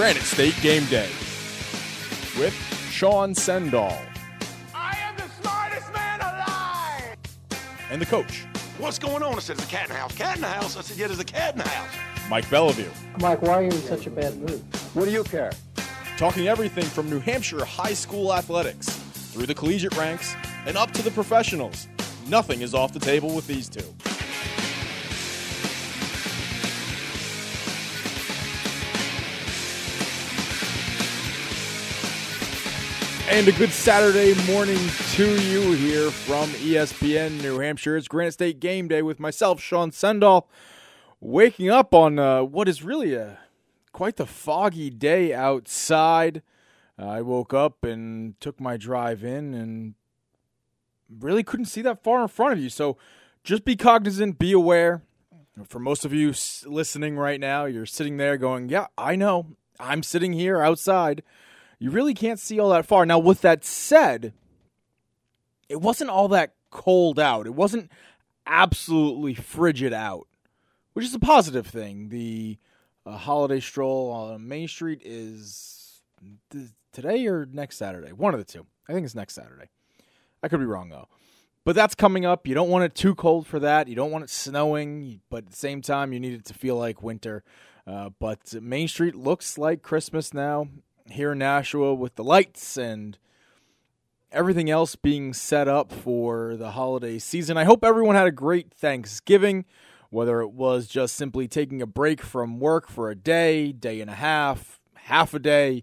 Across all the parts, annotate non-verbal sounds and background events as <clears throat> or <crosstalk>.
Granite State Game Day with Sean Sendall I am the smartest man alive! and the coach, What's going on? I said, there's a cat in the house. Cat in the house? I said, yeah, there's a cat in the house. Mike Bellevue. Mike, why are you in such a bad mood? What do you care? Talking everything from New Hampshire high school athletics through the collegiate ranks and up to the professionals. Nothing is off the table with these two. And a good Saturday morning to you here from ESPN New Hampshire. It's Granite State Game Day with myself, Sean Sendall, waking up on uh, what is really a quite the foggy day outside. I woke up and took my drive in and really couldn't see that far in front of you. So just be cognizant, be aware. For most of you listening right now, you're sitting there going, Yeah, I know. I'm sitting here outside. You really can't see all that far. Now, with that said, it wasn't all that cold out. It wasn't absolutely frigid out, which is a positive thing. The uh, holiday stroll on Main Street is th- today or next Saturday. One of the two. I think it's next Saturday. I could be wrong though. But that's coming up. You don't want it too cold for that. You don't want it snowing, but at the same time, you need it to feel like winter. Uh, but Main Street looks like Christmas now here in Nashua with the lights and everything else being set up for the holiday season. I hope everyone had a great Thanksgiving, whether it was just simply taking a break from work for a day, day and a half, half a day,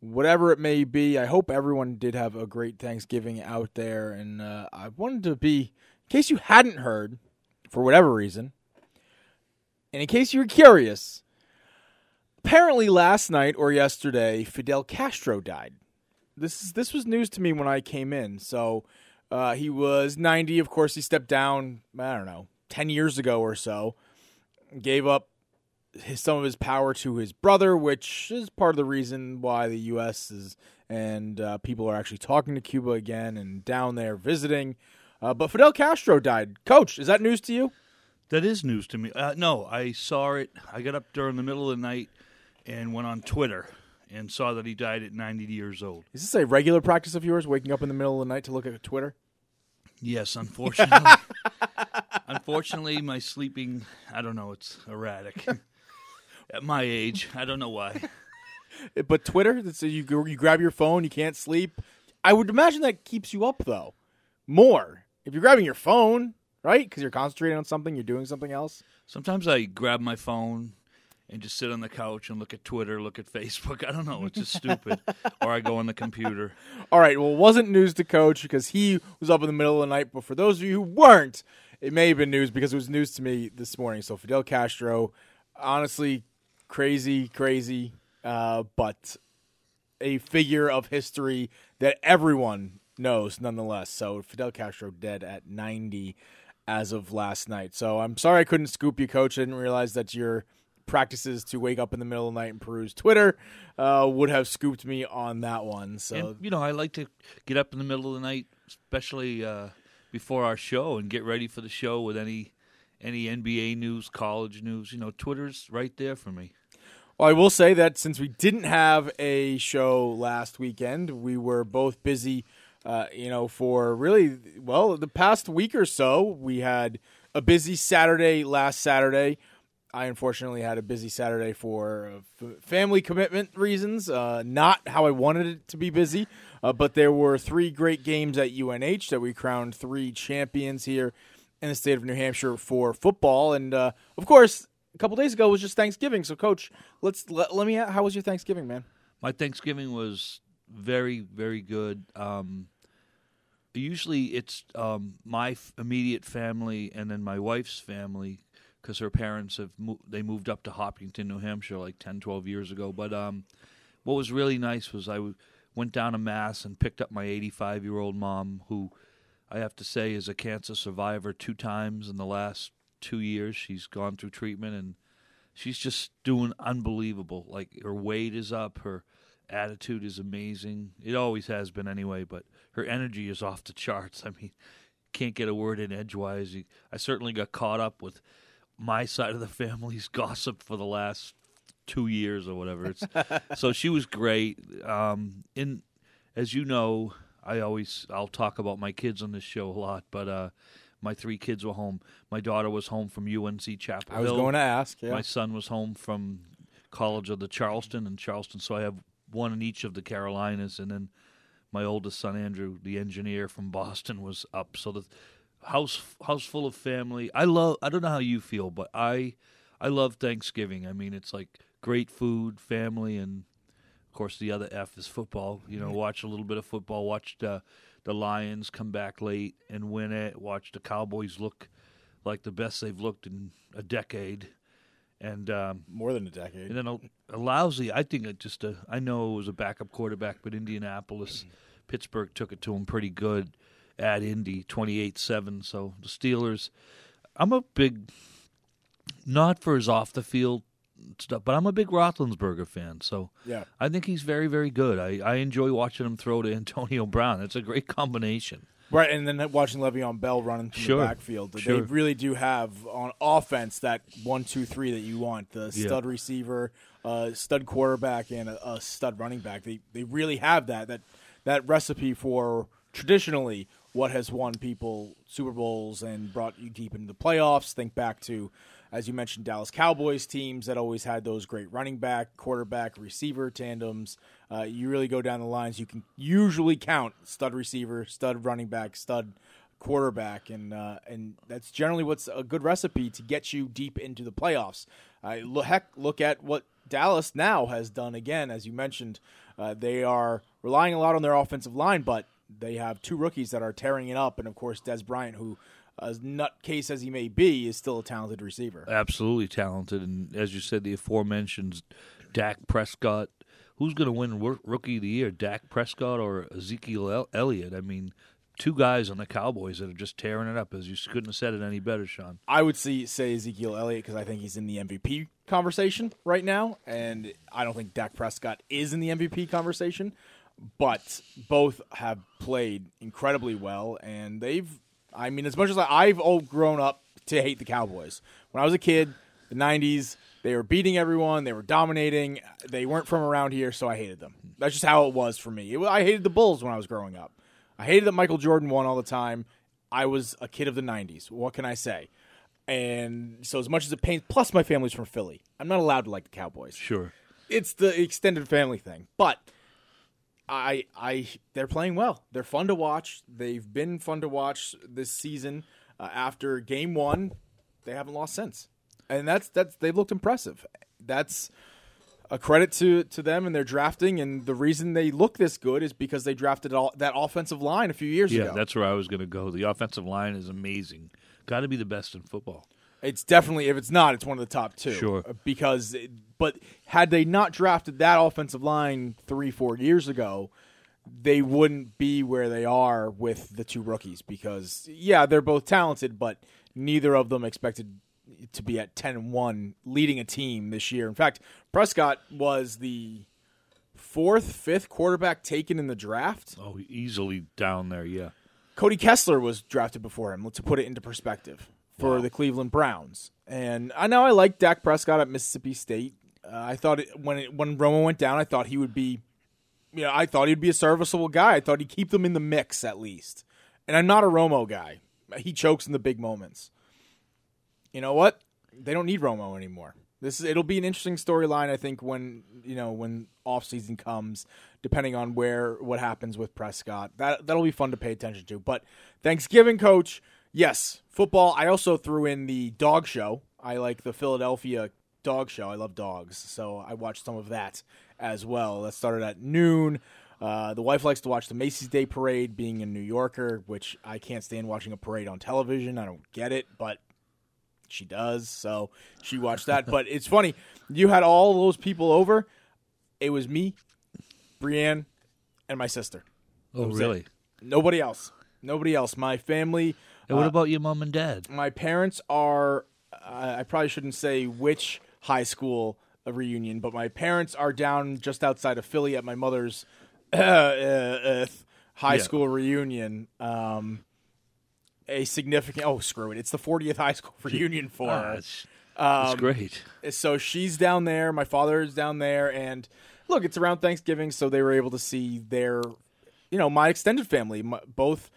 whatever it may be. I hope everyone did have a great Thanksgiving out there. And uh, I wanted to be, in case you hadn't heard, for whatever reason, and in case you were curious, apparently last night or yesterday, Fidel Castro died. This is this was news to me when I came in. So uh, he was 90. Of course, he stepped down. I don't know, 10 years ago or so. Gave up his, some of his power to his brother, which is part of the reason why the U.S. is and uh, people are actually talking to Cuba again and down there visiting. Uh, but Fidel Castro died. Coach, is that news to you? That is news to me. Uh, no, I saw it. I got up during the middle of the night and went on Twitter and saw that he died at 90 years old. Is this a regular practice of yours, waking up in the middle of the night to look at Twitter? Yes, unfortunately. <laughs> unfortunately, my sleeping, I don't know, it's erratic. <laughs> at my age, I don't know why. <laughs> But Twitter, that's you you grab your phone, you can't sleep. I would imagine that keeps you up though, more if you're grabbing your phone, right? Because you're concentrating on something, you're doing something else. Sometimes I grab my phone and just sit on the couch and look at Twitter, look at Facebook. <laughs> I don't know, it's just stupid. or I go on the computer. <laughs> All right, well, it wasn't news to Coach because he was up in the middle of the night. But for those of you who weren't, it may have been news because it was news to me this morning. So Fidel Castro, honestly, crazy, crazy, uh, but a figure of history that everyone knows nonetheless. So Fidel Castro dead at 90 as of last night. So I'm sorry I couldn't scoop you, Coach. I didn't realize that your practices to wake up in the middle of the night and peruse Twitter uh, would have scooped me on that one. So And, you know, I like to get up in the middle of the night, especially uh, before our show, and get ready for the show with any any NBA news, college news. You know, Twitter's right there for me. Well, I will say that since we didn't have a show last weekend, we were both busy. Uh, you know, for really well the past week or so, we had a busy Saturday last Saturday. I unfortunately had a busy Saturday for uh, family commitment reasons, uh, not how I wanted it to be busy. Uh, but there were three great games at UNH that we crowned three champions here in the state of New Hampshire for football, and uh, of course, a couple days ago was just Thanksgiving. So, Coach, let's let, let me. How was your Thanksgiving, man? My Thanksgiving was very, very good. Um, usually, it's um, my f- immediate family and then my wife's family because her parents have mo- they moved up to Hopkinton, New Hampshire, like 10, 12 years ago. But um, what was really nice was I w- went down to Mass and picked up my 85 year old mom, who I have to say is a cancer survivor two times in the last two years. She's gone through treatment and she's just doing unbelievable. Like her weight is up, her attitude is amazing. It always has been anyway, but her energy is off the charts. <laughs> I mean, can't get a word in edgewise. I certainly got caught up with my side of the family's <laughs> gossip for the last two years or whatever. It's, so she was great. Um, in as you know, I always I'll talk about my kids on this show a lot, but uh, my three kids were home. My daughter was home from UNC Chapel I was Hill. going to ask. Yeah. My son was home from College of the Charleston and Charleston, so I have one in each of the Carolinas, and then my oldest son Andrew, the engineer from Boston, was up. So the house house full of family. I love. I don't know how you feel, but I I love Thanksgiving. I mean, it's like great food, family, and of course the other F is football. You know, watch a little bit of football. Watch the the Lions come back late and win it. Watch the Cowboys look like the best they've looked in a decade. And um, More than a decade. and then a, a lousy, I think it just a, I know it was a backup quarterback, but Indianapolis, Pittsburgh took it to him pretty good at Indy, 28-7. So the Steelers, I'm a big, not for his off the field stuff, but I'm a big Roethlisberger fan. So Yeah. I think he's very, very good. I, I enjoy watching him throw to <laughs> Antonio Brown. It's a great combination. Right, and then watching Le'Veon Bell running through Sure. the backfield, they really do have on offense that one, two, three that you want: the Yeah. stud receiver, uh, stud quarterback, and a, a stud running back. They they really have that that that recipe for traditionally what has won people Super Bowls and brought you deep into the playoffs. Think back to, as you mentioned, Dallas Cowboys teams that always had those great running back, quarterback, receiver tandems. Uh, you really go down the lines. You can usually count stud receiver, stud running back, stud quarterback, and uh, and that's generally what's a good recipe to get you deep into the playoffs. Uh, heck, look at what Dallas now has done again, as you mentioned. Uh, they are relying a lot on their offensive line, but they have two rookies that are tearing it up, and of course Dez Bryant, who, as nutcase as he may be, is still a talented receiver. Absolutely talented, and as you said, the aforementioned Dak Prescott. Who's going to win Rookie of the Year, Dak Prescott or Ezekiel Elliott? I mean, two guys on the Cowboys that are just tearing it up. As you couldn't have said it any better, Sean. I would see say Ezekiel Elliott because I think he's in the MVP conversation right now, and I don't think Dak Prescott is in the MVP conversation. But both have played incredibly well, and they've. I mean, as much as I, I've all grown up to hate the Cowboys when I was a kid, the '90s, they were beating everyone, they were dominating. They weren't from around here, so I hated them. That's just how it was for me. It, I hated the Bulls when I was growing up. I hated that Michael Jordan won all the time. I was a kid of the '90s. What can I say? And so, as much as it pains, plus my family's from Philly, I'm not allowed to like the Cowboys. Sure. It's the extended family thing, but I, I, they're playing well. They're fun to watch. They've been fun to watch this season. Uh, after game one, they haven't lost since, and that's that's they've looked impressive. That's a credit to to them and their drafting. And the reason they look this good is because they drafted all, that offensive line a few years Yeah, ago. Yeah, that's where I was going to go. The offensive line is amazing. Got to be the best in football. It's definitely if it's not, it's one of the top two. Sure. Because, it- but had they not drafted that offensive line three, four years ago, they wouldn't be where they are with the two rookies. Because yeah, they're both talented, but neither of them expected to be at ten and one, leading a team this year. In fact, Prescott was the fourth, fifth quarterback taken in the draft. Oh, easily down there. Yeah. Cody Kessler was drafted before him, to put it into perspective, for the Cleveland Browns. And I know I like Dak Prescott at Mississippi State. Uh, I thought it, when it, when Romo went down, I thought he would be, you know, I thought he'd be a serviceable guy. I thought he'd keep them in the mix at least. And I'm not a Romo guy. He chokes in the big moments. You know what? They don't need Romo anymore. This is it'll be an interesting storyline I think when you know when off season comes, depending on where what happens with Prescott. That that'll be fun to pay attention to. But Thanksgiving, coach, yes, football. I also threw in the dog show. I like the Philadelphia dog show. I love dogs, so I watched some of that as well. That started at noon. Uh, the wife likes to watch the Macy's Day Parade, being a New Yorker, which I can't stand watching a parade on television. I don't get it, but she does. So she watched that. but <laughs> it's funny. You had all those people over. It was me, Brienne, and my sister. Oh, was it. really? Nobody else. Nobody else. My family. And what about your mom and dad? My parents are. Uh, I probably shouldn't say which high school reunion, but my parents are down just outside of Philly at my mother's uh, <clears throat> uh, high Yeah. school reunion. Um, a significant. Oh, screw it! It's the 40th high school <laughs> reunion for Ah, her. That's Um, great. so she's down there. My father's down there, and look, it's around Thanksgiving, so they were able to see their, you know, my extended family. My, both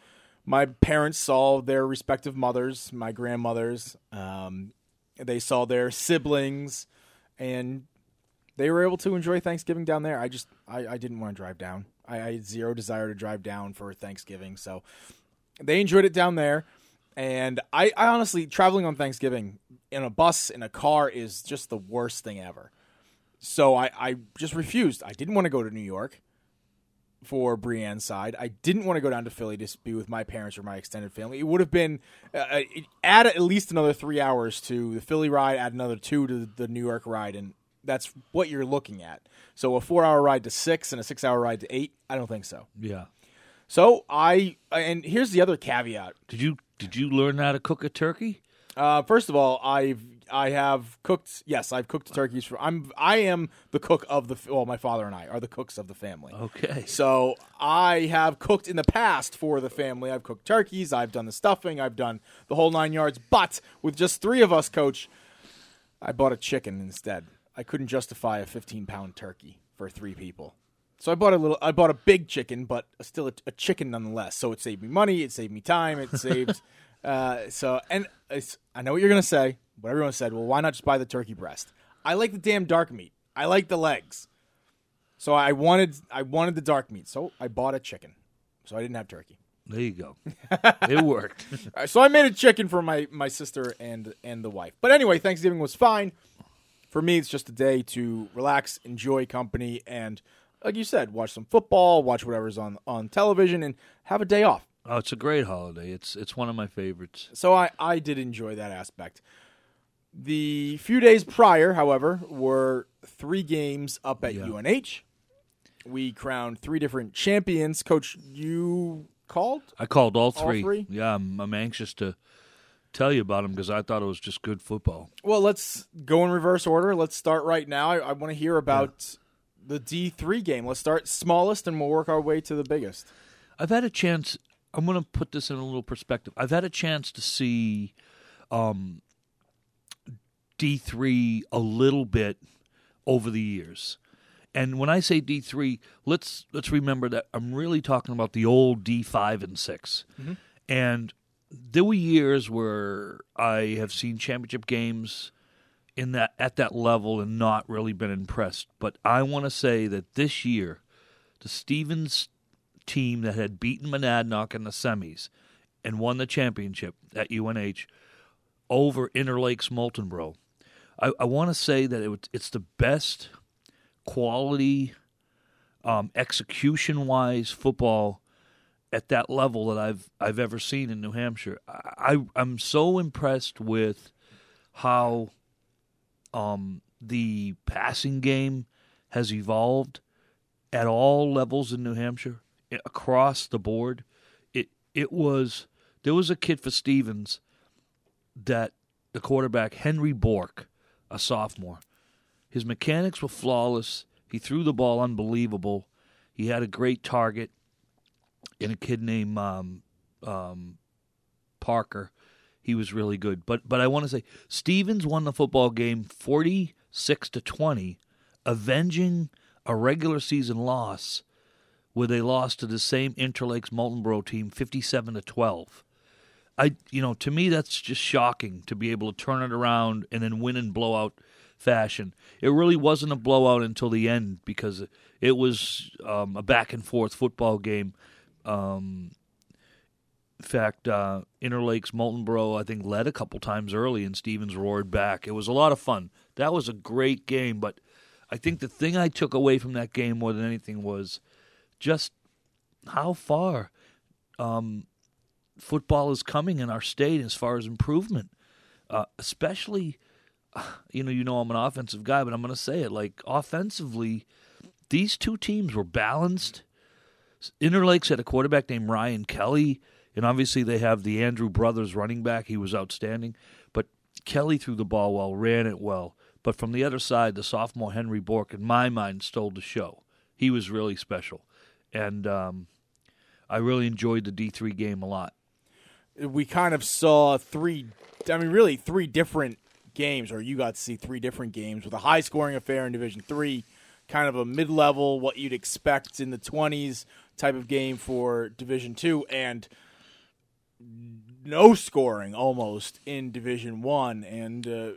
my parents saw their respective mothers, my grandmothers. Um, they saw their siblings, and they were able to enjoy Thanksgiving down there. I just, I, I didn't want to drive down. I, I had zero desire to drive down for Thanksgiving, so they enjoyed it down there. And I, I honestly, traveling on Thanksgiving in a bus, in a car, is just the worst thing ever. So I, I just refused. I didn't want to go to New York for Brienne's side. I didn't want to go down to Philly to be with my parents or my extended family. It would have been uh, add at least another three hours to the Philly ride, add another two to the New York ride, and that's what you're looking at. So a four hour ride to six and a six hour ride to eight. I don't think so. Yeah. So I and here's the other caveat. Did you did you learn how to cook a turkey? Uh, first of all, I've I have cooked. Yes, I've cooked turkeys for. I'm I am the cook of the. Well, my father and I are the cooks of the family. Okay. So I have cooked in the past for the family. I've cooked turkeys. I've done the stuffing. I've done the whole nine yards. But with just three of us, Coach, I bought a chicken instead. I couldn't justify a 15 pound turkey for three people. So I bought a little. I bought a big chicken, but still a, a chicken nonetheless. So it saved me money. It saved me time. It <laughs> saved. uh, so and it's, I know what you're gonna say, but everyone said, well, why not just buy the turkey breast? I like the damn dark meat. I like the legs. So I wanted I wanted the dark meat. So I bought a chicken. So I didn't have turkey. There you go. <laughs> it worked. So I made a chicken for my my sister and and the wife. But anyway, Thanksgiving was fine. For me, it's just a day to relax, enjoy company, and like you said, watch some football, watch whatever's on on television, and have a day off. Oh, it's a great holiday. It's it's one of my favorites. So I I did enjoy that aspect. The few days prior, however, were three games up at Yeah. UNH. We crowned three different champions. Coach, you called? I called all All three. three? Yeah, I'm, I'm anxious to tell you about them because I thought it was just good football. Well, let's go in reverse order. Let's start right now. I, I want to hear about the D three game. Let's start smallest, and we'll work our way to the biggest. I've had a chance. I'm going to put this in a little perspective. I've had a chance to see um, D3 a little bit over the years. And when I say D3, let's let's remember that I'm really talking about the old D5 and 6. Mm-hmm. And there were years where I have seen championship games in that at that level and not really been impressed. But I want to say that this year, the Stevens team that had beaten Monadnock in the semis and won the championship at UNH over Interlakes Moultonborough. I, I want to say that it, it's the best quality, um, execution wise football at that level that I've I've ever seen in New Hampshire. I, I I'm so impressed with how um, the passing game has evolved at all levels in New Hampshire across the board. It it was there was a kid for Stevens that the quarterback Henry Bork, a sophomore. His mechanics were flawless. He threw the ball unbelievable. He had a great target and a kid named um, um, Parker. He was really good. But but I want to say Stevens won the football game forty six to twenty, avenging a regular season loss where they lost to the same Interlakes Moultonborough team fifty seven to twelve. I you know to me that's just shocking to be able to turn it around and then win in blowout fashion. It really wasn't a blowout until the end because it was um, a back and forth football game. Um, in fact, uh, Interlakes Moultonborough I think led a couple times early and Stevens roared back. It was a lot of fun. That was a great game, but I think the thing I took away from that game more than anything was just how far um, football is coming in our state as far as improvement, uh, especially. <sighs> You know, you know, I'm an offensive guy, but I'm going to say it like offensively, these two teams were balanced. Interlakes had a quarterback named Ryan Kelly, and obviously they have the Andrew Brothers running back. He was outstanding, but Kelly threw the ball well, ran it well. But from the other side, the sophomore Henry Bork, in my mind, stole the show. He was really special, and um, I really enjoyed the D three game a lot. We kind of saw three i mean really three different games, or you got to see three different games with a high scoring affair in Division Three, kind of a mid level, what you'd expect in the twenties type of game for Division Two, and no scoring almost in Division One, and uh,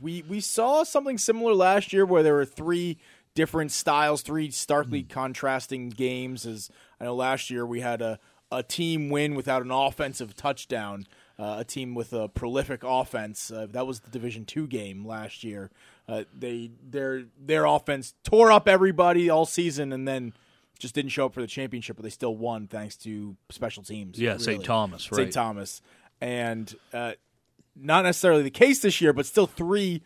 we we saw something similar last year where there were three different styles, three starkly contrasting games. As I know, last year we had a a team win without an offensive touchdown. Uh, a team with a prolific offense. Uh, that was the Division Two game last year. Uh, they their their offense tore up everybody all season, and then just didn't show up for the championship. But they still won thanks to special teams. Yeah, really. St. Thomas, right? St. Thomas, and uh, not necessarily the case this year, but still three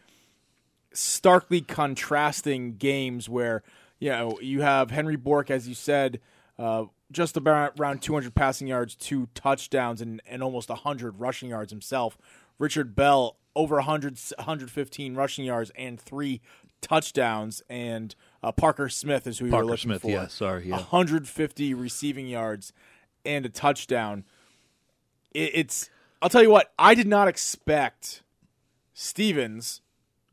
starkly contrasting games where you know you have Henry Bork, as you said, uh, just about around 200 passing yards, two touchdowns, and, and almost 100 rushing yards himself. Richard Bell over 100, 115 rushing yards and three touchdowns, and uh, Parker Smith is who you Parker were looking Smith, for. yeah, sorry, yeah. 150 receiving yards and a touchdown. It, it's I'll tell you what, I did not expect Stevens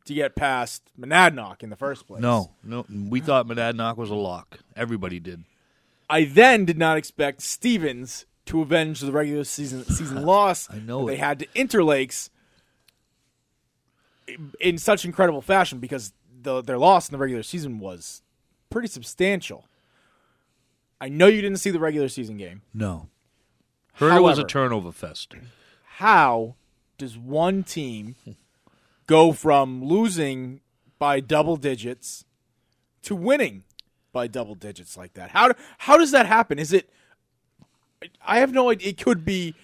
to get past Monadnock in the first place. No, no. We thought Monadnock was a lock. Everybody did. I then did not expect Stevens to avenge the regular season season <laughs> loss I know that they it. had to Interlakes in such incredible fashion because the, their loss in the regular season was pretty substantial. I know you didn't see the regular season game. No. Heard it was a turnover fest. How does one team go from losing by double digits to winning by double digits like that? How do, how does that happen? Is it I have no idea. It could be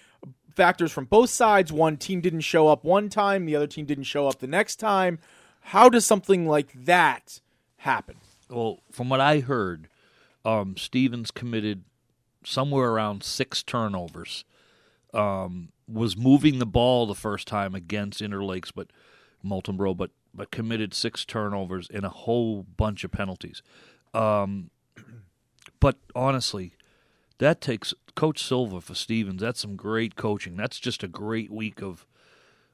factors from both sides. One team didn't show up one time, the other team didn't show up the next time. How does something like that happen? Well, from what I heard, um, Stevens committed somewhere around six turnovers. Um, was moving the ball the first time against Interlakes, but Moultonborough, but but committed six turnovers and a whole bunch of penalties. Um, but honestly, that takes Coach Silva for Stevens. That's some great coaching. That's just a great week of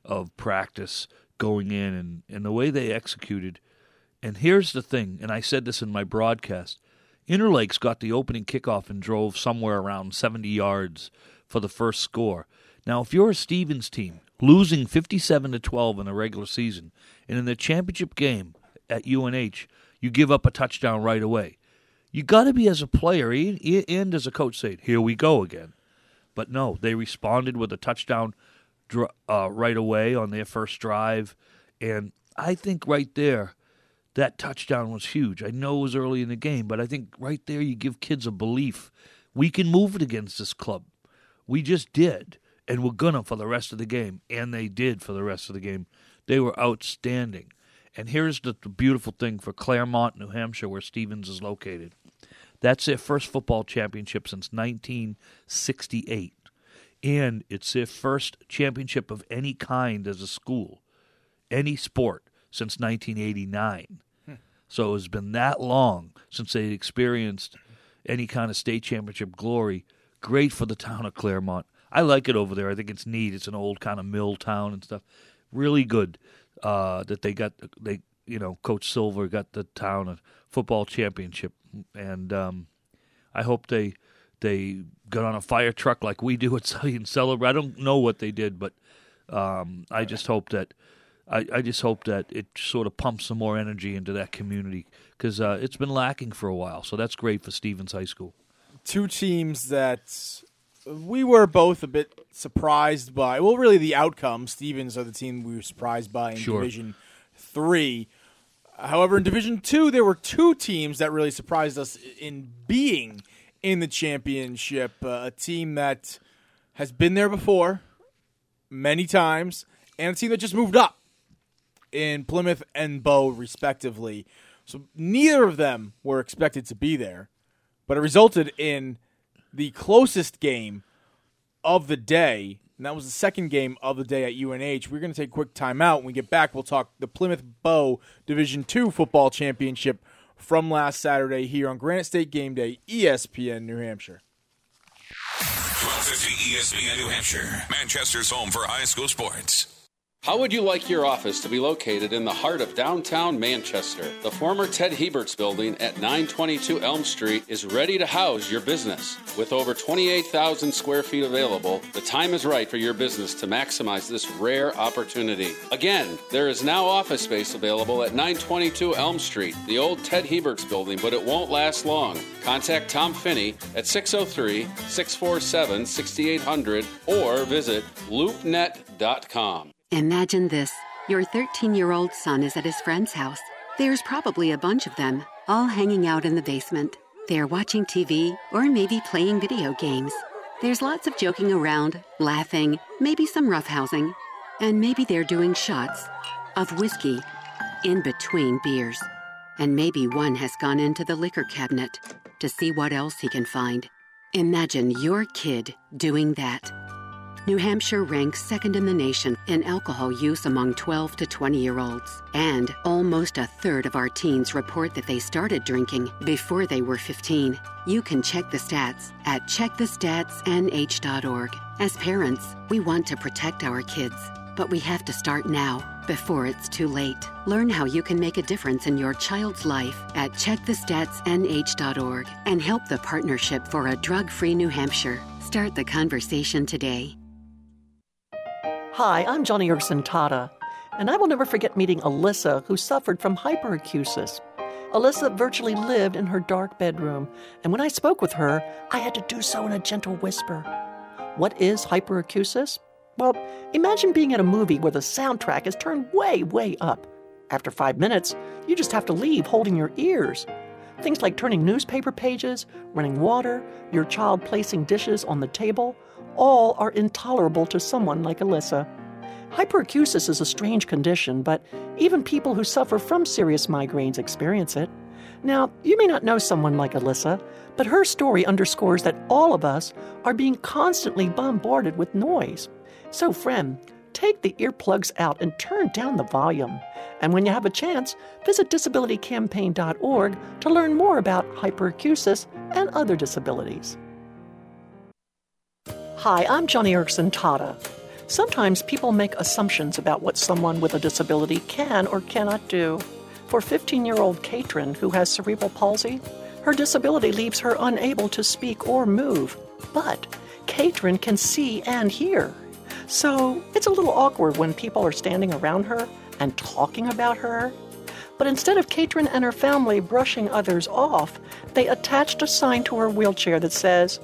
of practice going in and, and the way they executed. And here's the thing, and I said this in my broadcast. Interlakes got the opening kickoff and drove somewhere around 70 yards for the first score. Now, if you're a Stevens team losing 57 to 12 in the regular season, and in the championship game at UNH, you give up a touchdown right away, you got to be as a player and as a coach saying, "Here we go again." But no, they responded with a touchdown uh, right away on their first drive, and I think right there, that touchdown was huge. I know it was early in the game, but I think right there you give kids a belief we can move it against this club. We just did, and we're gonna for the rest of the game, and they did for the rest of the game. They were outstanding. And here's the, the beautiful thing for Claremont, New Hampshire, where Stevens is located. That's their first football championship since 1968. And it's their first championship of any kind as a school, any sport, since 1989. Hmm. So it's been that long since they experienced any kind of state championship glory. Great for the town of Claremont. I like it over there. I think it's neat. It's an old kind of mill town and stuff. Really good uh, that they got they you know Coach Silver got the town a football championship, and um, I hope they they got on a fire truck like we do at <laughs> and Celebrate. I don't know what they did, but um, I just hope that I, I just hope that it sort of pumps some more energy into that community because uh, it's been lacking for a while. So that's great for Stevens High School. Two teams that we were both a bit surprised by. Well, really, the outcome. Stevens are the team we were surprised by in Sure. Division Three. However, in Division Two, there were two teams that really surprised us in being in the championship. Uh, a team that has been there before many times, and a team that just moved up in Plymouth and Bow, respectively. So neither of them were expected to be there, but it resulted in the closest game of the day, and that was the second game of the day at UNH. We're going to take a quick timeout. When we get back, we'll talk the Plymouth Bow Division II football championship from last Saturday here on Granite State Game Day, ESPN New Hampshire. 1250 ESPN New Hampshire, Manchester's home for high school sports. How would you like your office to be located in the heart of downtown Manchester? The former Ted Herbert's building at 922 Elm Street is ready to house your business. With over 28,000 square feet available, the time is right for your business to maximize this rare opportunity. Again, there is now office space available at 922 Elm Street, the old Ted Herbert's building, but it won't last long. Contact Tom Finney at 603 647 6800 or visit loopnet.com. Imagine this your 13 year old son is at his friend's house. There's probably a bunch of them, all hanging out in the basement. They're watching TV or maybe playing video games. There's lots of joking around, laughing, maybe some roughhousing, and maybe they're doing shots of whiskey in between beers. And maybe one has gone into the liquor cabinet to see what else he can find. Imagine your kid doing that. New Hampshire ranks second in the nation in alcohol use among 12 to 20 year olds. And almost a third of our teens report that they started drinking before they were 15. You can check the stats at checkthestatsnh.org. As parents, we want to protect our kids, but we have to start now before it's too late. Learn how you can make a difference in your child's life at checkthestatsnh.org and help the Partnership for a Drug Free New Hampshire. Start the conversation today. Hi, I'm Joni Tada, and I will never forget meeting Alyssa, who suffered from hyperacusis. Alyssa virtually lived in her dark bedroom, and when I spoke with her, I had to do so in a gentle whisper. What is hyperacusis? Well, imagine being at a movie where the soundtrack is turned way, way up. After five minutes, you just have to leave holding your ears. Things like turning newspaper pages, running water, your child placing dishes on the table, all are intolerable to someone like Alyssa. Hyperacusis is a strange condition, but even people who suffer from serious migraines experience it. Now, you may not know someone like Alyssa, but her story underscores that all of us are being constantly bombarded with noise. So, friend, take the earplugs out and turn down the volume. And when you have a chance, visit disabilitycampaign.org to learn more about hyperacusis and other disabilities. Hi, I'm Joni Eareckson Tada. Sometimes people make assumptions about what someone with a disability can or cannot do. For 15 year old Katrin, who has cerebral palsy, her disability leaves her unable to speak or move. But Katrin can see and hear. So it's a little awkward when people are standing around her and talking about her. But instead of Katrin and her family brushing others off, they attached a sign to her wheelchair that says,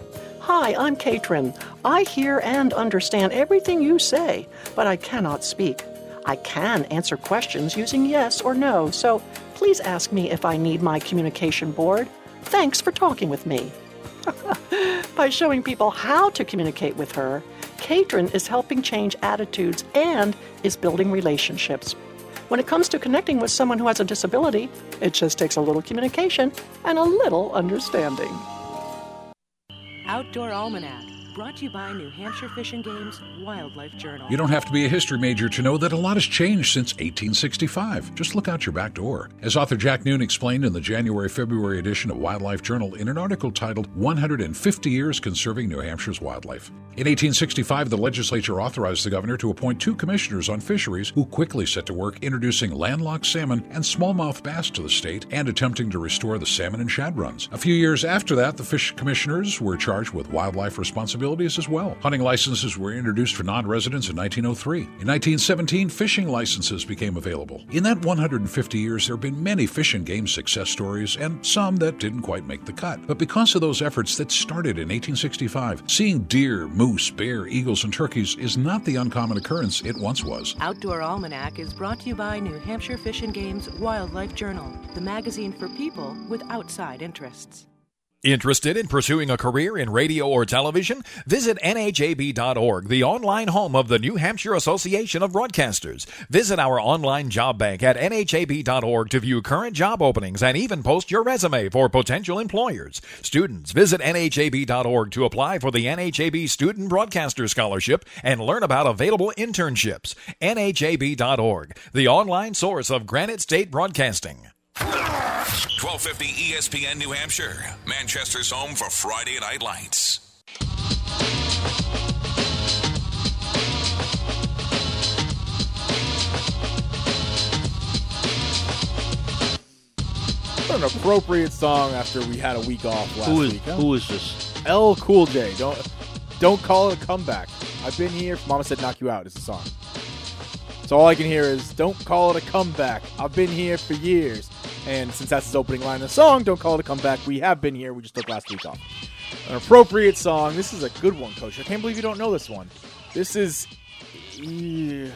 Hi, I'm Katrin. I hear and understand everything you say, but I cannot speak. I can answer questions using yes or no, so please ask me if I need my communication board. Thanks for talking with me. <laughs> By showing people how to communicate with her, Katrin is helping change attitudes and is building relationships. When it comes to connecting with someone who has a disability, it just takes a little communication and a little understanding. Outdoor Almanac, brought to you by New Hampshire Fish and Game's Wildlife Journal. You don't have to be a history major to know that a lot has changed since 1865. Just look out your back door. As author Jack Noon explained in the January February edition of Wildlife Journal in an article titled 150 Years Conserving New Hampshire's Wildlife. In 1865, the legislature authorized the governor to appoint two commissioners on fisheries who quickly set to work introducing landlocked salmon and smallmouth bass to the state and attempting to restore the salmon and shad runs. A few years after that, the fish commissioners were charged with wildlife responsibilities as well. Hunting licenses were introduced for non residents in 1903. In 1917, fishing licenses became available. In that 150 years, there have been many fish and game success stories and some that didn't quite make the cut. But because of those efforts that started in 1865, seeing deer, moose, bear, eagles, and turkeys is not the uncommon occurrence it once was. Outdoor Almanac is brought to you by New Hampshire Fish and Game's Wildlife Journal, the magazine for people with outside interests. Interested in pursuing a career in radio or television? Visit NHAB.org, the online home of the New Hampshire Association of Broadcasters. Visit our online job bank at NHAB.org to view current job openings and even post your resume for potential employers. Students, visit NHAB.org to apply for the NHAB Student Broadcaster Scholarship and learn about available internships. NHAB.org, the online source of Granite State Broadcasting. 1250 ESPN New Hampshire, Manchester's home for Friday Night Lights. What an appropriate song after we had a week off last who is, week. Huh? Who is this? LL Cool J. Don't don't call it a comeback. I've been here. Mama said knock you out is the song. So all I can hear is don't call it a comeback. I've been here for years. And since that's his opening line of the song, don't call it a comeback. We have been here. We just took last week off. An appropriate song. This is a good one, Coach. I can't believe you don't know this one. This is eh,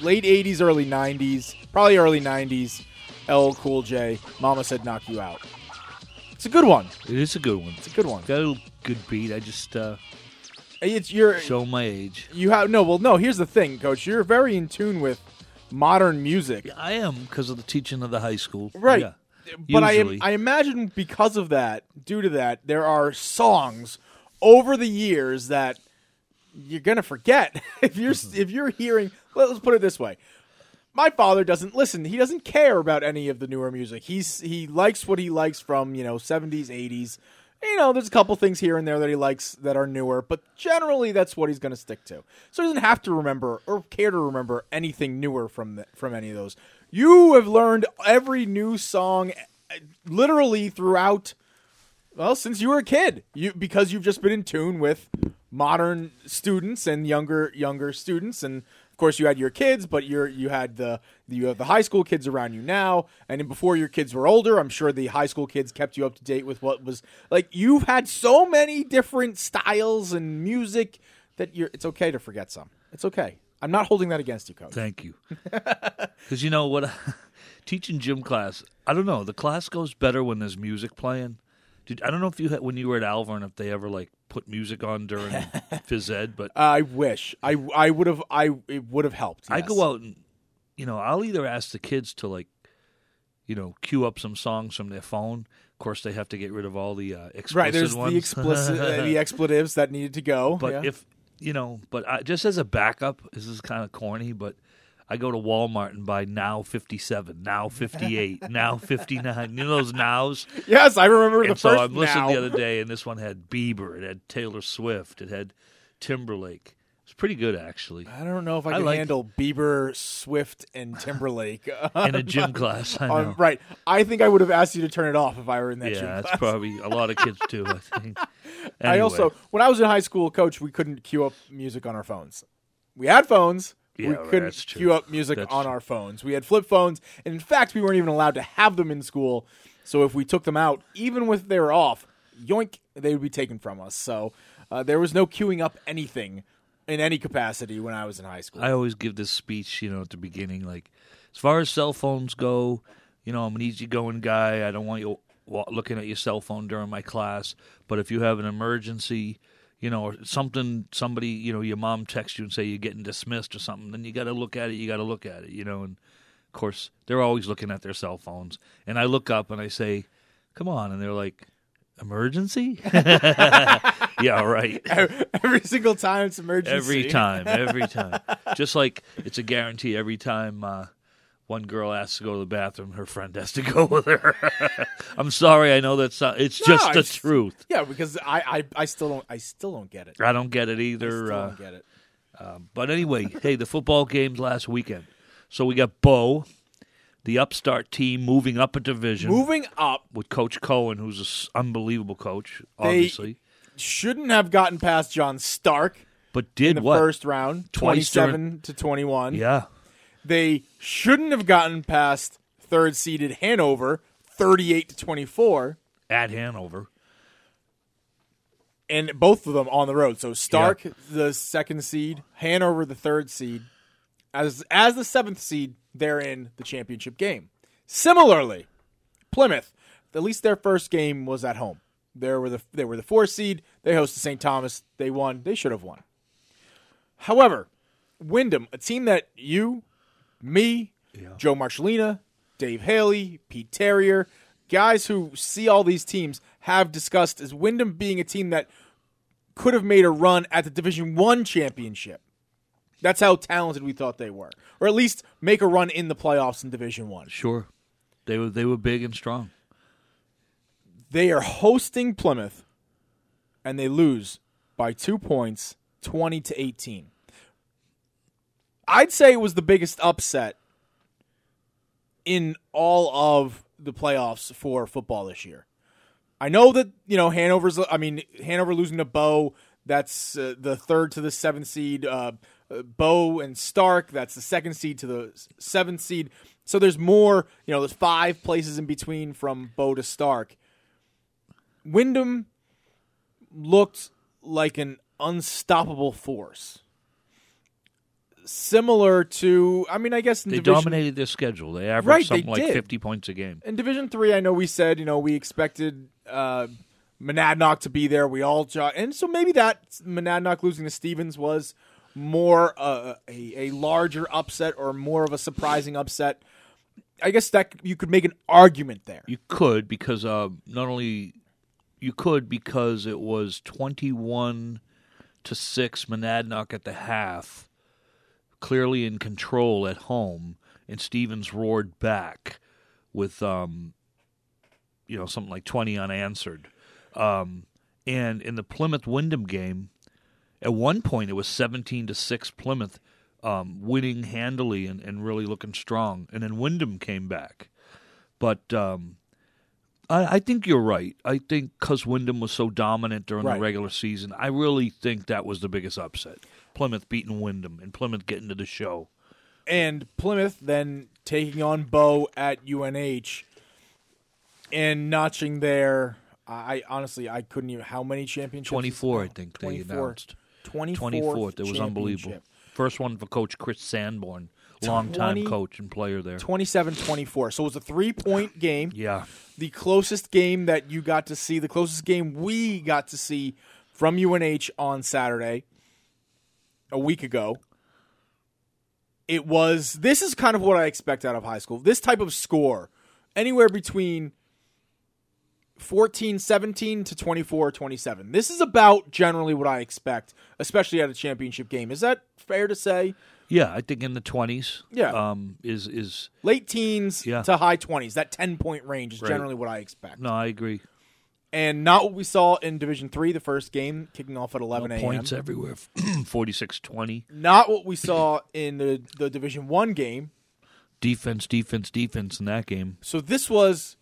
late '80s, early '90s, probably early '90s. LL Cool J. Mama said knock you out. It's a good one. It is a good one. It's a good one. Got a good beat. I just uh, It's your show my age. You have no. Well, no. Here's the thing, Coach. You're very in tune with modern music, I am because of the teaching of the high school. right? Yeah. But I. I imagine because of that, due to that, there are songs over the years that you're gonna forget <laughs> if you're if you're hearing. Let's put it this way. My father doesn't listen. He doesn't care about any of the newer music. He's he likes what he likes from you know 70s, 80s. You know, there's a couple things here and there that he likes that are newer, but generally that's what he's going to stick to. So he doesn't have to remember or care to remember anything newer from the, from any of those. You have learned every new song, uh, literally throughout. Well, since you were a kid, you because you've just been in tune with modern students and younger younger students, and course you had your kids, but you're you had the you have the high school kids around you now, and before your kids were older, I'm sure the high school kids kept you up to date with what was like. You've had so many different styles and music that you're. It's okay to forget some. It's okay. I'm not holding that against you, coach. Thank you. <laughs> Because you know what, <laughs> teaching gym class, I don't know. The class goes better when there's music playing. Did, I don't know if you had, when you were at Alvirne if they ever like put music on during <laughs> phys ed, but I wish I I would have I it would have helped. I go out and you know I'll either ask the kids to like you know cue up some songs from their phone. Of course, they have to get rid of all the uh, explicit Right, there's ones. the explicit, uh, the <laughs> expletives that needed to go. But yeah. if you know, but I, just as a backup, this is kind of corny, but I go to Walmart and buy now fifty seven, now fifty eight, <laughs> now fifty nine. You know those nows? Yes, I remember the and so first I'm listening now. the other day, and this one had Bieber, it had Taylor Swift, it had Timberlake. It's pretty good actually. I don't know if I I can like- handle Bieber, Swift, and Timberlake <laughs> In a gym <laughs> class, I um, know. right. I think I would have asked you to turn it off if I were in that yeah, gym that's class. probably a lot of kids too. I think. I also, when I was in high school, coach, we couldn't queue up music on our phones. We had phones. Yeah, we right, couldn't queue up music That's on true. our phones. We had flip phones, and in fact, we weren't even allowed to have them in school. So if we took them out, even if they were off, yoink, they would be taken from us. So uh, there was no queuing up anything in any capacity when I was in high school. I always give this speech, you know, at the beginning, like, as far as cell phones go, you know, I'm an easygoing guy. I don't want you looking at your cell phone during my class. But if you have an emergency, you know, or something, somebody, you know, your mom texts you and say you're getting dismissed or something, then you got to look at it. You got to look at it, you know. And of course, they're always looking at their cell phones. And I look up and I say, "Come on," and they're like. Emergency? <laughs> yeah, right. <laughs> every single time it's emergency. Every time, every time. Just like it's a guarantee every time uh, one girl asks to go to the bathroom, her friend has to <laughs> go with her. I'm sorry, I know that's not, it's No, just the truth. Yeah, because I, I, I still don't I still don't get it. I don't get it I either. still uh, don't get it. um, but anyway, hey, the football games last weekend. So we got Bow, the upstart team, moving up a division. Moving up, with Coach Cohen, who's an unbelievable coach, They- obviously. shouldn't have gotten past John Stark. But did in the what? first round, twenty-seven to twenty-one. Yeah. They shouldn't have gotten past third-seeded Hanover, thirty-eight to twenty-four, At Hanover. and both of them on the road. So Stark, the second seed, Hanover, the third seed, as as the seventh seed, they're in the championship game. Similarly, Plymouth, at least their first game was at home. They were the they were the four seed. They hosted St. Thomas. They won. They should have won. However, Windham, a team that you, me, Joe Marcellina, Dave Haley, Pete Terrier, guys who see all these teams have discussed as Windham being a team that could have made a run at the Division One championship. That's how talented we thought they were, or at least make a run in the playoffs in Division One. Sure. They were they were big and strong. They are hosting Plymouth, and they lose by two points, twenty to eighteen. I'd say it was the biggest upset in all of the playoffs for football this year. I know that you know Hanover's. I mean, Hanover losing to Bow. That's uh, the third to the seventh seed. Uh, uh, Bow and Stark. That's the second seed to the seventh seed. So there's more. You know, there's five places in between from Bow to Stark. Windham looked like an unstoppable force. Similar to, I mean, I guess They Division- dominated their schedule. They averaged Right, they something like did. 50 points a game. In Division Three, I know we said you know we expected uh, Monadnock to be there. We all jo- and so maybe that Monadnock losing to Stevens was more uh, a a larger upset or more of a surprising upset. I guess that you could make an argument there. You could because uh, not only you could because it was 21 to 6 Monadnock at the half, clearly in control at home, and Stevens roared back with um, you know something like 20 unanswered. Um, and in the Plymouth Windham game, at one point it was 17 to 6 Plymouth um, winning handily and, and really looking strong. And then Windham came back. But um, I, I think you're right. I think because Windham was so dominant during Right. the regular season, I really think that was the biggest upset. Plymouth beating Windham and Plymouth getting to the show. and Plymouth then taking on Bow at UNH and notching their. I honestly I couldn't even how many championships. 24, I think they announced. 24th 24th. It was unbelievable. First one for Coach Chris Sanborn, longtime 20 coach and player there. 27-24. So it was a three-point game. Yeah. The closest game that you got to see, the closest game we got to see from UNH on Saturday a week ago. It was this is kind of what I expect out of high school. This type of score, anywhere between 14 17 to 24 27. This is about generally what I expect, especially at a championship game. Is that fair to say? Yeah, I think in the 20s. Yeah. Um, is is Late teens Yeah. to high 20s. That 10 point range is Right. generally what I expect. No, I agree. And not what we saw in Division 3 the first game kicking off at 11 a.m. Points everywhere. <clears throat> 46-20. Not what we saw in the the Division 1 game. Defense, defense, defense in that game. So this was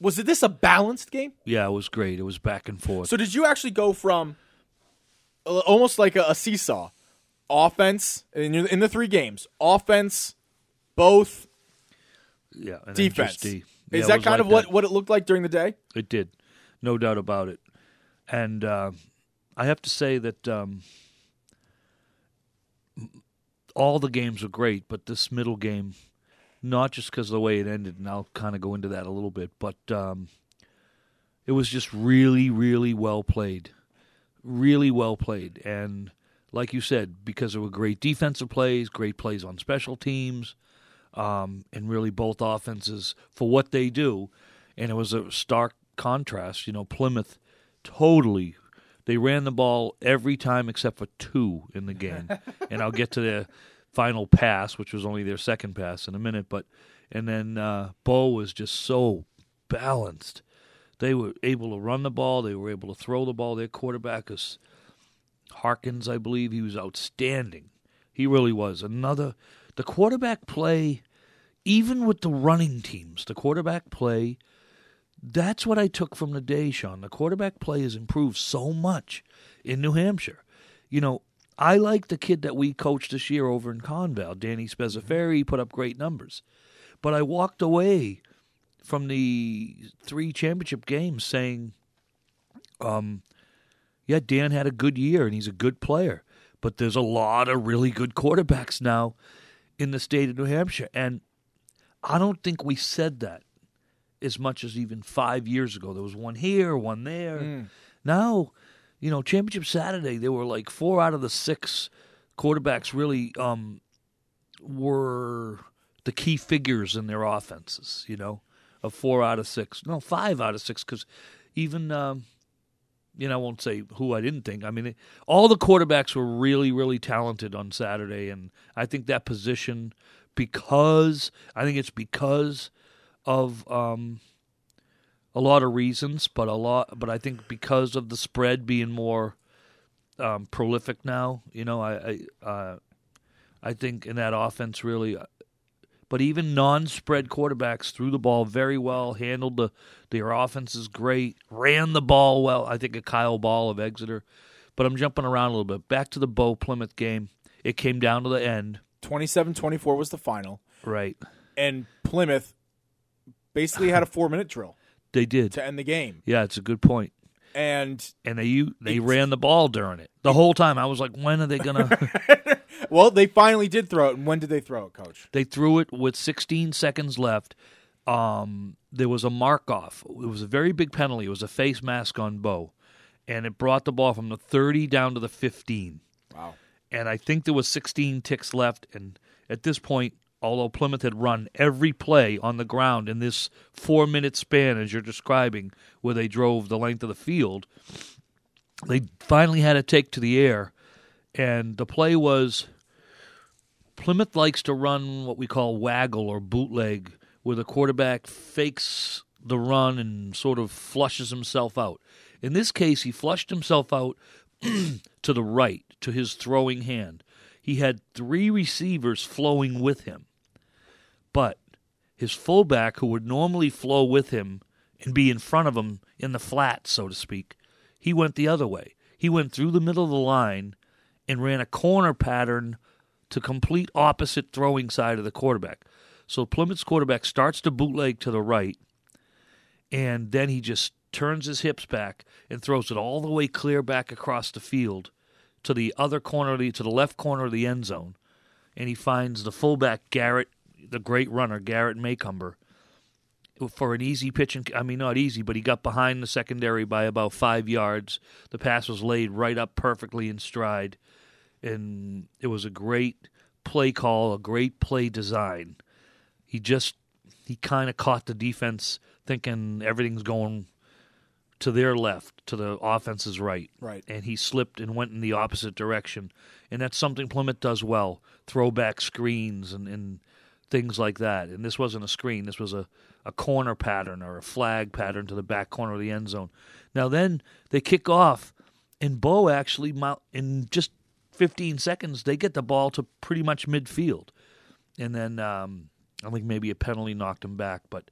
was it this a balanced game? Yeah, it was great. It was back and forth. So did you actually go from uh, almost like a, a seesaw, offense in, in the three games, offense, both yeah, and defense. D. Is Yeah, it that kind like of what, that. what it looked like during the day? It did, no doubt about it. And uh, I have to say that um, all the games were great, but this middle game, not just because of the way it ended, and I'll kind of go into that a little bit, but um, it was just really, really well played. Really well played. And like you said, because there were great defensive plays, great plays on special teams, um, and really both offenses for what they do. And it was a stark contrast. You know, Plymouth totally they ran the ball every time except for two in the game. <laughs> and I'll get to their final pass, which was only their second pass in a minute. But and then uh, Bow was just so balanced. They were able to run the ball. They were able to throw the ball. Their quarterback is Harkins, I believe. He was outstanding. He really was. Another the quarterback play, even with the running teams, the quarterback play. That's what I took from the day, Sean. The quarterback play has improved so much in New Hampshire. You know, I like the kid that we coached this year over in Conval, Danny Spezzaferi. He put up great numbers. But I walked away from the three championship games saying, um, yeah, Dan had a good year and he's a good player. But there's a lot of really good quarterbacks now in the state of New Hampshire. And I don't think we said that as much as even five years ago. There was one here, one there. Mm. Now, you know, Championship Saturday, there were like four out of the six quarterbacks really um, were the key figures in their offenses, you know, of four out of six. No, five out of six, because even, um, you know, I won't say who I didn't think. I mean, all the quarterbacks were really, really talented on Saturday. And I think that position, because, I think it's because of um, a lot of reasons, but a lot, but I think because of the spread being more um, prolific now, you know, I, I, uh, I think in that offense really, uh, But even non-spread quarterbacks threw the ball very well, handled the their offenses great, ran the ball well. I think of Kyle Ball of Exeter. But I'm jumping around a little bit. Back to the Bow Plymouth game. It came down to the end. 27-24 was the final, Right. and Plymouth basically had a four-minute drill <laughs> They did. to end the game. Yeah, it's a good point. And And they u- they ran the ball during it the whole time. I was like, when are they gonna? <laughs> <laughs> well, they finally did throw it. And when did they throw it, Coach? they threw it with 16 seconds left. Um, there was a mark off. It was a very big penalty. It was a face mask on Bow, and it brought the ball from the 30 down to the 15. Wow. And I think there was 16 ticks left. And at this point, although Plymouth had run every play on the ground in this four minute span, as you're describing, where they drove the length of the field, they finally had to take to the air. And the play was Plymouth likes to run what we call waggle or bootleg, where the quarterback fakes the run and sort of flushes himself out. In this case, he flushed himself out <clears throat> to the right, to his throwing hand. He had three receivers flowing with him. But his fullback, who would normally flow with him and be in front of him in the flat, so to speak, he went the other way. He went through the middle of the line and ran a corner pattern to complete opposite throwing side of the quarterback. So Plymouth's quarterback starts to bootleg to the right, and then he just turns his hips back and throws it all the way clear back across the field to the other corner, the, to the left corner of the end zone, and he finds the fullback Garrett, the great runner Garrett Maycumber, for an easy pitch. And, I mean, not easy, but he got behind the secondary by about five yards. The pass was laid right up perfectly in stride, and it was a great play call, a great play design. He just he kind of caught the defense thinking everything's going to their left, to the offense's right. Right. And he slipped and went in the opposite direction. And that's something Plymouth does well throwback screens and, and things like that. And this wasn't a screen, this was a, a corner pattern or a flag pattern to the back corner of the end zone. Now, then they kick off, and Bow actually, in just 15 seconds, they get the ball to pretty much midfield. And then um, I think maybe a penalty knocked him back. But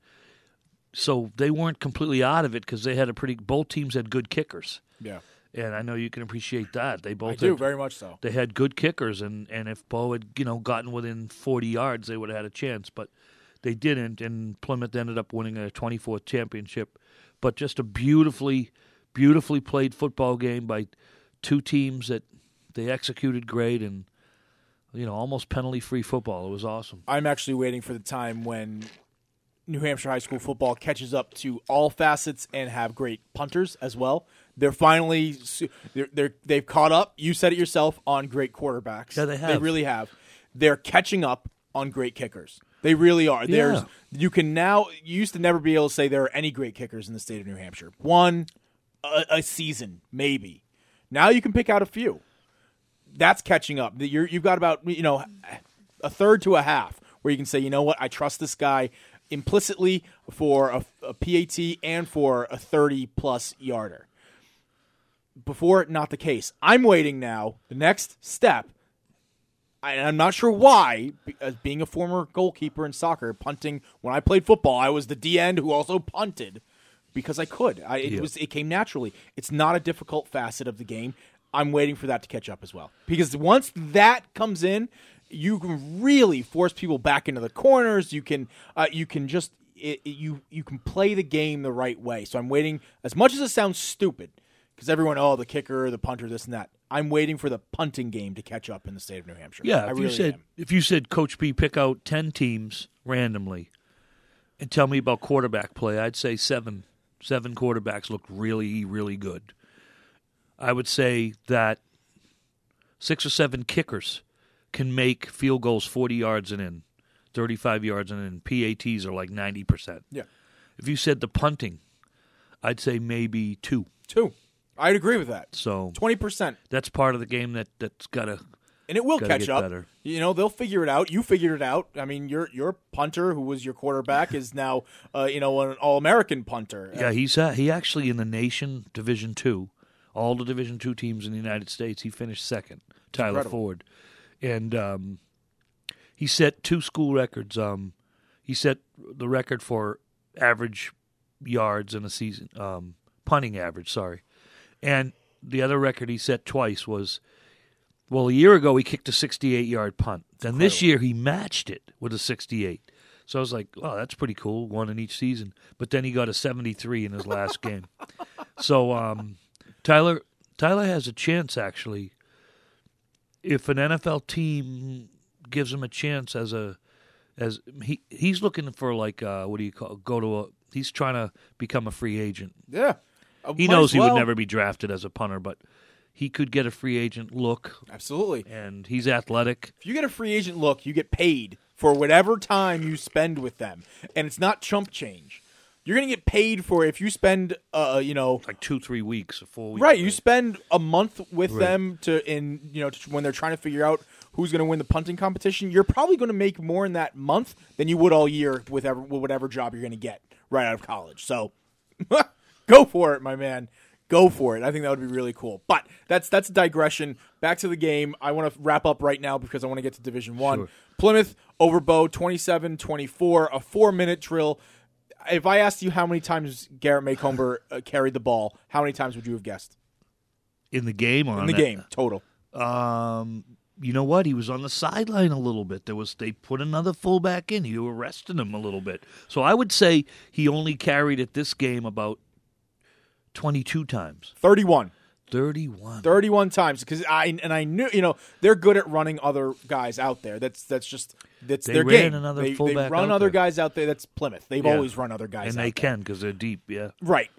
so they weren't completely out of it because they had a pretty. Both teams had good kickers, Yeah. And I know you can appreciate that. They both I do, had- very much so. They had good kickers, and and if Bow had you know gotten within 40 yards, they would have had a chance. But they didn't, and Plymouth ended up winning a 24th championship. But just a beautifully, beautifully played football game by two teams that they executed great and you know almost penalty free football. It was awesome. I'm actually waiting for the time when New Hampshire high school football catches up to all facets and have great punters as well. They're finally they're, they're they've caught up. You said it yourself on great quarterbacks. Yeah, they have. They really have. They're catching up on great kickers. They really are. There's you can now you used to never be able to say there are any great kickers in the state of New Hampshire. One a, a season maybe. Now you can pick out a few. That's catching up. You're, you've got about you know a third to a half where you can say, you know what, I trust this guy implicitly for a, a PAT and for a 30 plus yarder. Before, not the case. I'm waiting now. The next step, I, and I'm not sure why, as being a former goalkeeper in soccer, punting, when I played football, I was the D end who also punted because I could. I, it Yeah. was it came naturally. It's not a difficult facet of the game. I'm waiting for that to catch up as well. Because once that comes in, you can really force people back into the corners. You can uh, you can just it, it- you you can play the game the right way. So I'm waiting. As much as it sounds stupid, because everyone oh the kicker, the punter, this and that. I'm waiting for the punting game to catch up in the state of New Hampshire. Yeah, I if really you said am. if you said Coach B pick out ten teams randomly and tell me about quarterback play, I'd say seven seven quarterbacks look really really good. I would say that six or seven kickers can make field goals forty yards and in, thirty five yards and in. PATs are like ninety percent. Yeah. If you said the punting, I'd say maybe two. two. I'd agree with that. So Twenty percent. that's part of the game that that's got to and it will catch up. better. You know, they'll figure it out. You figured it out. I mean, your your punter, who was your quarterback, is now uh, you know an All American punter. Yeah, he's uh, he actually in the nation Division Two, all the Division Two teams in the United States. He finished second. Tyler incredible. Ford, and um, he set two school records. Um, he set the record for average yards in a season, um, punting average. Sorry, and the other record he set twice was. Well, a year ago he kicked a 68 yard punt. Then this year he matched it with a 68. So I was like, "Oh, that's pretty cool. One in each season." But then he got a 73 in his last <laughs> game. So um, Tyler Tyler has a chance actually. If an NFL team gives him a chance as a as he he's looking for like uh, what do you call go to a he's trying to become a free agent. Yeah. Uh, He knows as he well. would never be drafted as a punter, but he could get a free agent look. Absolutely. And he's athletic. If you get a free agent look, you get paid for whatever time you spend with them, and it's not chump change. You're gonna get paid for if you spend, uh, you know, like two, three weeks, four weeks. right. You spend a month with Right. them to in you know to, when they're trying to figure out who's gonna win the punting competition. You're probably gonna make more in that month than you would all year with, ever, with whatever job you're gonna get right out of college. So <laughs> go for it, my man. Go for it. I think that would be really cool. But that's that's a digression. Back to the game. I want to wrap up right now because I want to get to Division One. Sure. Plymouth over Bow 27-24, a four minute drill. If I asked you how many times Garrett Maycomber uh, carried the ball, how many times would you have guessed in the game or in on the that- game total? Um, you know what? He was on the sideline a little bit. There was they put another fullback in. You arrested him a little bit. So I would say he only carried at this game about twenty-two times. Thirty-one. Thirty-one. 31 times because I and I knew you know they're good at running other guys out there. That's that's just that's They their ran game. another they, they run other there. guys out there. That's Plymouth. They've Yeah. always run other guys, and they there. can because they're deep. Yeah. Right.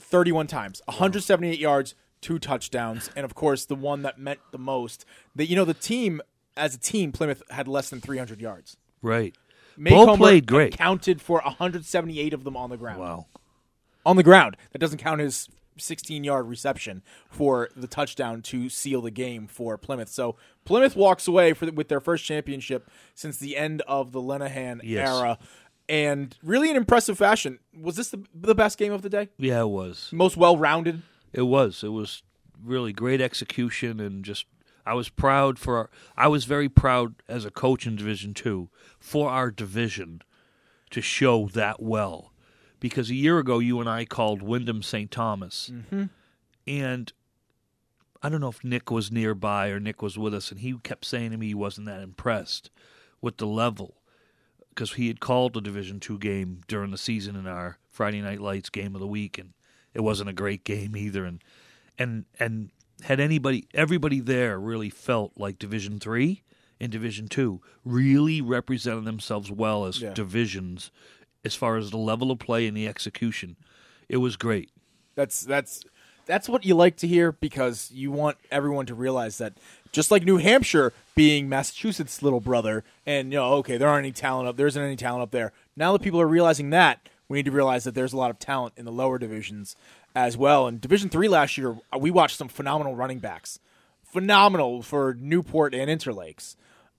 31 times, 178 yards, two touchdowns, and of course the one that meant the most. That you know the team as a team, Plymouth had less than 300 yards. Right. Bo Maycomber played great. Counted for 178 of them on the ground. Wow. On the ground. That doesn't count his 16 yard reception for the touchdown to seal the game for Plymouth. So Plymouth walks away for the, with their first championship since the end of the Lenahan Yes. era. And really in impressive fashion. Was this the, the best game of the day? Yeah, it was. Most well rounded? It was. It was really great execution and just I was proud for our, I was very proud as a coach in Division 2 for our division to show that well. Because a year ago you and I called Windham St. Thomas. Mhm. And I don't know if Nick was nearby or Nick was with us and he kept saying to me he wasn't that impressed with the level because he had called a Division two game during the season in our Friday Night Lights game of the week, and it wasn't a great game either. And and and had anybody, everybody there really felt like Division three and Division two really represented themselves well as Yeah. divisions as far as the level of play and the execution. It was great. That's that's that's what you like to hear because you want everyone to realize that just like New Hampshire being Massachusetts' little brother, and you know, okay, there aren't any talent up, there isn't any talent up there. Now that people are realizing that, we need to realize that there's a lot of talent in the lower divisions as well. In Division Three last year, we watched some phenomenal running backs, phenomenal for Newport and Interlakes.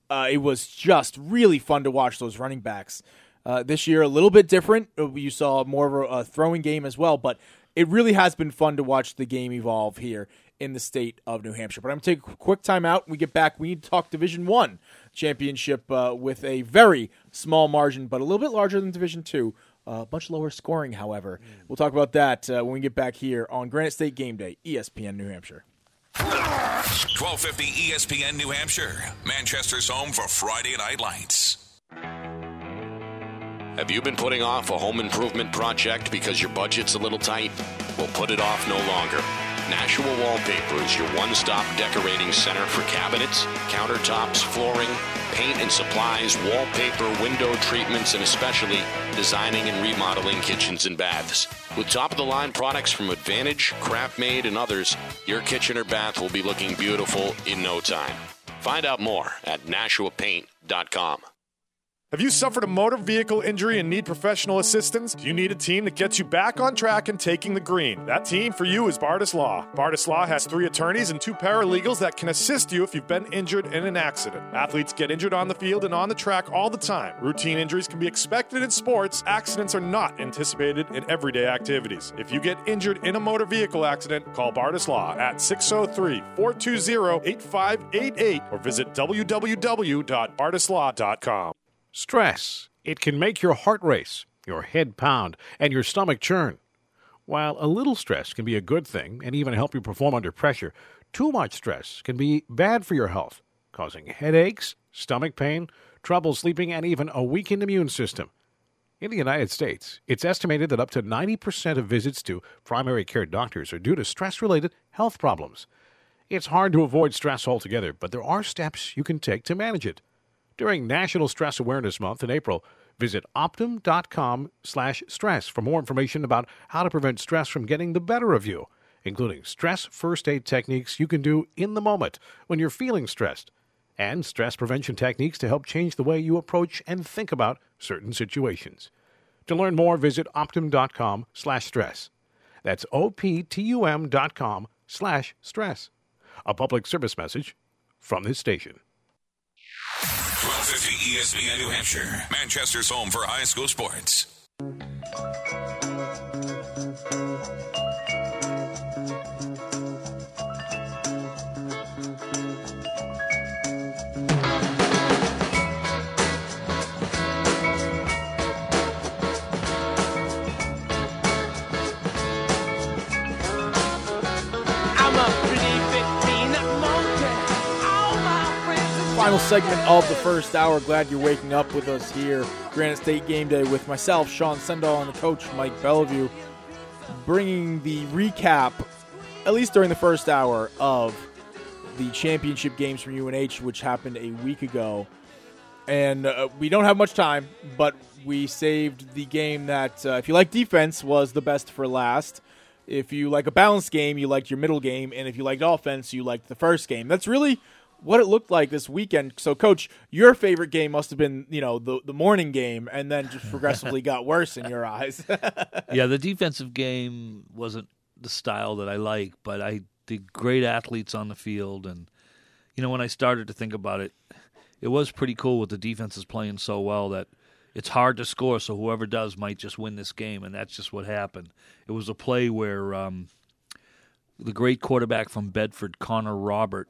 Uh, it was just really fun to watch those running backs. Uh, this year, a little bit different. Uh, You saw more of a, a throwing game as well, but it really has been fun to watch the game evolve here in the state of New Hampshire. But I'm going to take a quick time out. When we get back, we need to talk Division One championship uh, with a very small margin, but a little bit larger than Division Two. Uh, much lower scoring, however. We'll talk about that uh, when we get back here on Granite State Game Day, ESPN New Hampshire. 1250 ESPN New Hampshire, Manchester's home for Friday Night Lights. Have you been putting off a home improvement project because your budget's a little tight? Well, put it off no longer. Nashua Wallpaper is your one stop decorating center for cabinets, countertops, flooring, paint and supplies, wallpaper, window treatments, and especially designing and remodeling kitchens and baths. With top of the line products from Advantage, Craft Made, and others, your kitchen or bath will be looking beautiful in no time. Find out more at NashuaPaint.com. Have you suffered a motor vehicle injury and need professional assistance? Do you need a team that gets you back on track and taking the green? That team for you is Bardis Law. Bardis Law has three attorneys and two paralegals that can assist you if you've been injured in an accident. Athletes get injured on the field and on the track all the time. Routine injuries can be expected in sports. Accidents are not anticipated in everyday activities. If you get injured in a motor vehicle accident, call Bardis Law at 603 420 8588 or visit www.bardislaw.com. Stress. It can make your heart race, your head pound, and your stomach churn. While a little stress can be a good thing and even help you perform under pressure, too much stress can be bad for your health, causing headaches, stomach pain, trouble sleeping, and even a weakened immune system. In the United States, it's estimated that up to 90% of visits to primary care doctors are due to stress related health problems. It's hard to avoid stress altogether, but there are steps you can take to manage it. During National Stress Awareness Month in April, visit optum.com slash stress for more information about how to prevent stress from getting the better of you, including stress first aid techniques you can do in the moment when you're feeling stressed, and stress prevention techniques to help change the way you approach and think about certain situations. To learn more, visit optum.com slash stress. That's O-P-T-U-M dot com slash stress. A public service message from this station. 1250 ESPN New Hampshire, Manchester's home for high school sports. Final segment of the first hour. Glad you're waking up with us here. Granite State Game Day with myself, Sean Sendall, and the coach, Mike Bellevue, bringing the recap, at least during the first hour, of the championship games from UNH, which happened a week ago. And uh, we don't have much time, but we saved the game that, uh, if you like defense, was the best for last. If you like a balanced game, you liked your middle game, and if you liked offense, you liked the first game. That's really what it looked like this weekend. So, coach, your favorite game must have been, you know, the the morning game, and then just progressively got <laughs> worse in your eyes. <laughs> yeah, the defensive game wasn't the style that I like, but I did great athletes on the field, and you know when I started to think about it, it was pretty cool with the defenses playing so well that it's hard to score. So whoever does might just win this game, and that's just what happened. It was a play where um, the great quarterback from Bedford, Connor Robert,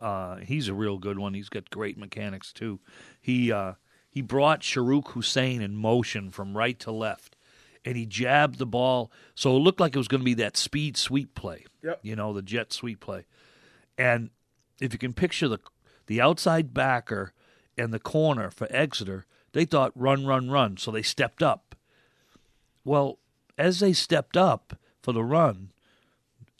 uh, he's a real good one. He's got great mechanics too. He uh, he brought Sharuk Hussein in motion from right to left, and he jabbed the ball so it looked like it was going to be that speed sweep play. Yep. You know the jet sweep play, and if you can picture the the outside backer and the corner for Exeter, they thought run, run, run, so they stepped up. Well, as they stepped up for the run,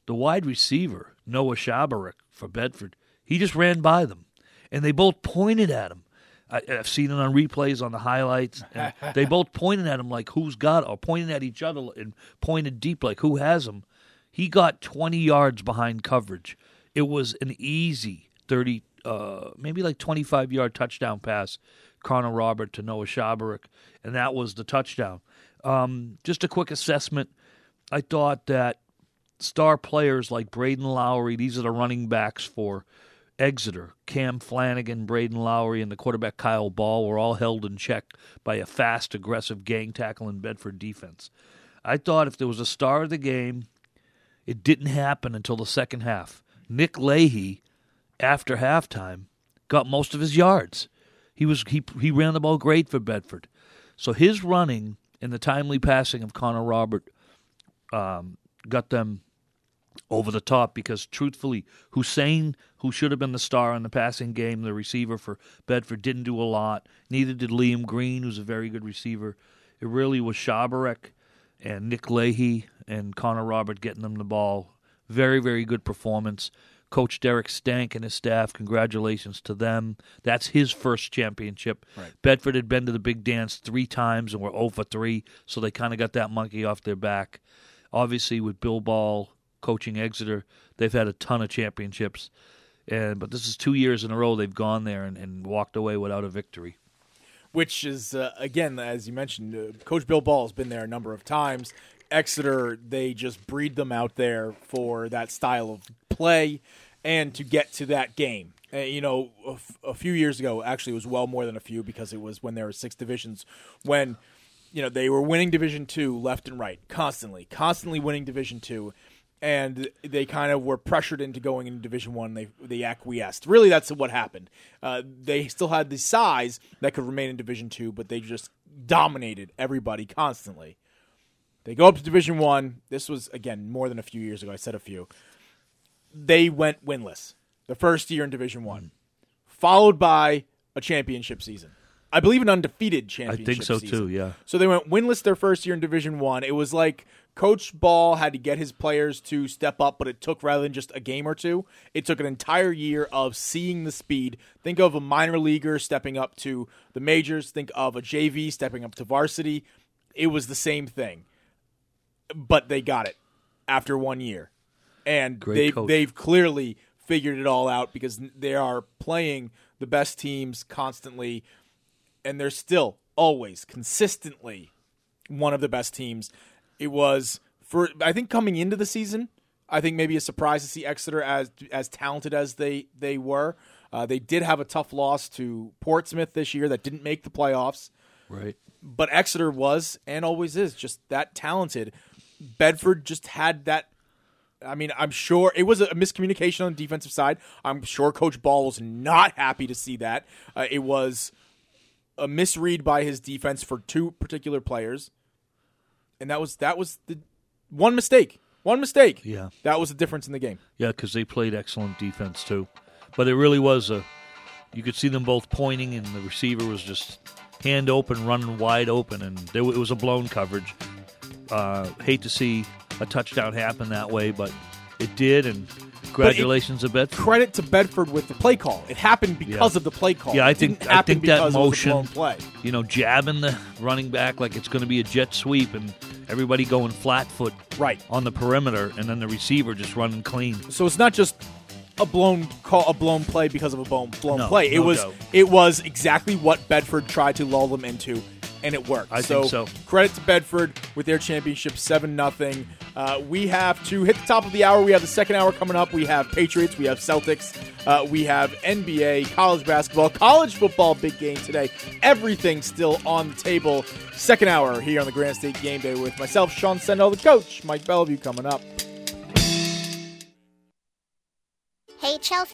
the wide receiver Noah Shabarik for Bedford, he just ran by them, and they both pointed at him. I, I've seen it on replays on the highlights. <laughs> They both pointed at him like who's got, or pointing at each other and pointed deep like who has him. He got 20 yards behind coverage. It was an easy 30, uh, maybe like 25 yard touchdown pass, Connor Robert to Noah Shabarik, and that was the touchdown. Um, just a quick assessment. I thought that star players like Braden Lowry, these are the running backs for Exeter. Cam Flanagan, Braden Lowry, and the quarterback Kyle Ball were all held in check by a fast, aggressive gang tackle in Bedford defense. I thought if there was a star of the game, it didn't happen until the second half. Nick Leahy, after halftime, got most of his yards. He was he he ran the ball great for Bedford. So his running and the timely passing of Connor Robert um, got them over the top because truthfully, Hussein, who should have been the star in the passing game, the receiver for Bedford, didn't do a lot. Neither did Liam Green, who's a very good receiver. It really was Shabarek and Nick Leahy and Connor Robert getting them the ball. Very, very good performance. Coach Derek Stank and his staff, congratulations to them. That's his first championship. Right. Bedford had been to the big dance three times and were 0 for 3, so they kind of got that monkey off their back. Obviously, with Bill Ball coaching Exeter, they've had a ton of championships. And But this is two years in a row they've gone there and, and walked away without a victory. which is uh, again, as you mentioned, uh, Coach Bill Ball has been there a number of times. Exeter, they just breed them out there for that style of play and to get to that game. Uh, you know, a, f- a few years ago, actually, it was well more than a few because it was when there were six divisions. When you know they were winning Division Two left and right, constantly, constantly winning Division Two, and they kind of were pressured into going into Division One. They they acquiesced. Really, that's what happened. Uh, they still had the size that could remain in Division Two, but they just dominated everybody constantly. They go up to Division One. This was again more than a few years ago. I said a few. They went winless the first year in Division One, followed by a championship season. I believe an undefeated championship. I think so season. too. Yeah. So they went winless their first year in Division One. It was like Coach Ball had to get his players to step up, but it took rather than just a game or two, it took an entire year of seeing the speed. Think of a minor leaguer stepping up to the majors. Think of a JV stepping up to varsity. It was the same thing, but they got it after one year, and Great they coach. they've clearly figured it all out because they are playing the best teams constantly and they're still always consistently one of the best teams. It was for I think coming into the season, I think maybe a surprise to see Exeter as as talented as they they were. Uh, they did have a tough loss to Portsmouth this year that didn't make the playoffs, Right. but Exeter was and always is just that talented. Bedford just had that. I mean, I'm sure it was a miscommunication on the defensive side. I'm sure Coach Ball was not happy to see that. Uh, it was a misread by his defense for two particular players, and that was that was the one mistake. One mistake. Yeah. that was the difference in the game. Yeah, because they played excellent defense too. But it really was a. You could see them both pointing, and the receiver was just hand open, running wide open, and there, it was a blown coverage. Uh, hate to see a touchdown happen that way, but it did, and congratulations to Bedford. Credit to Bedford with the play call. It happened because Yeah. of the play call. Yeah, I think I think that because it was a motion, play. you know, jabbing the running back like it's going to be a jet sweep, and everybody going flat foot right on the perimeter, and then the receiver just running clean. So it's not just a blown call, a blown play because of a blown blown No, play. It no was doubt. it was exactly what Bedford tried to lull them into, and it worked. I think so. Credit to Bedford with their championship seven nothing. Uh, we have to hit the top of the hour. We have the second hour coming up. We have Patriots. We have Celtics. Uh, we have NBA, college basketball, college football. Big game today. Everything still on the table. Second hour here on the Granite State Game Day with myself, Sean Sendell, the coach, Mike Bellevue coming up. Hey, Chelsea.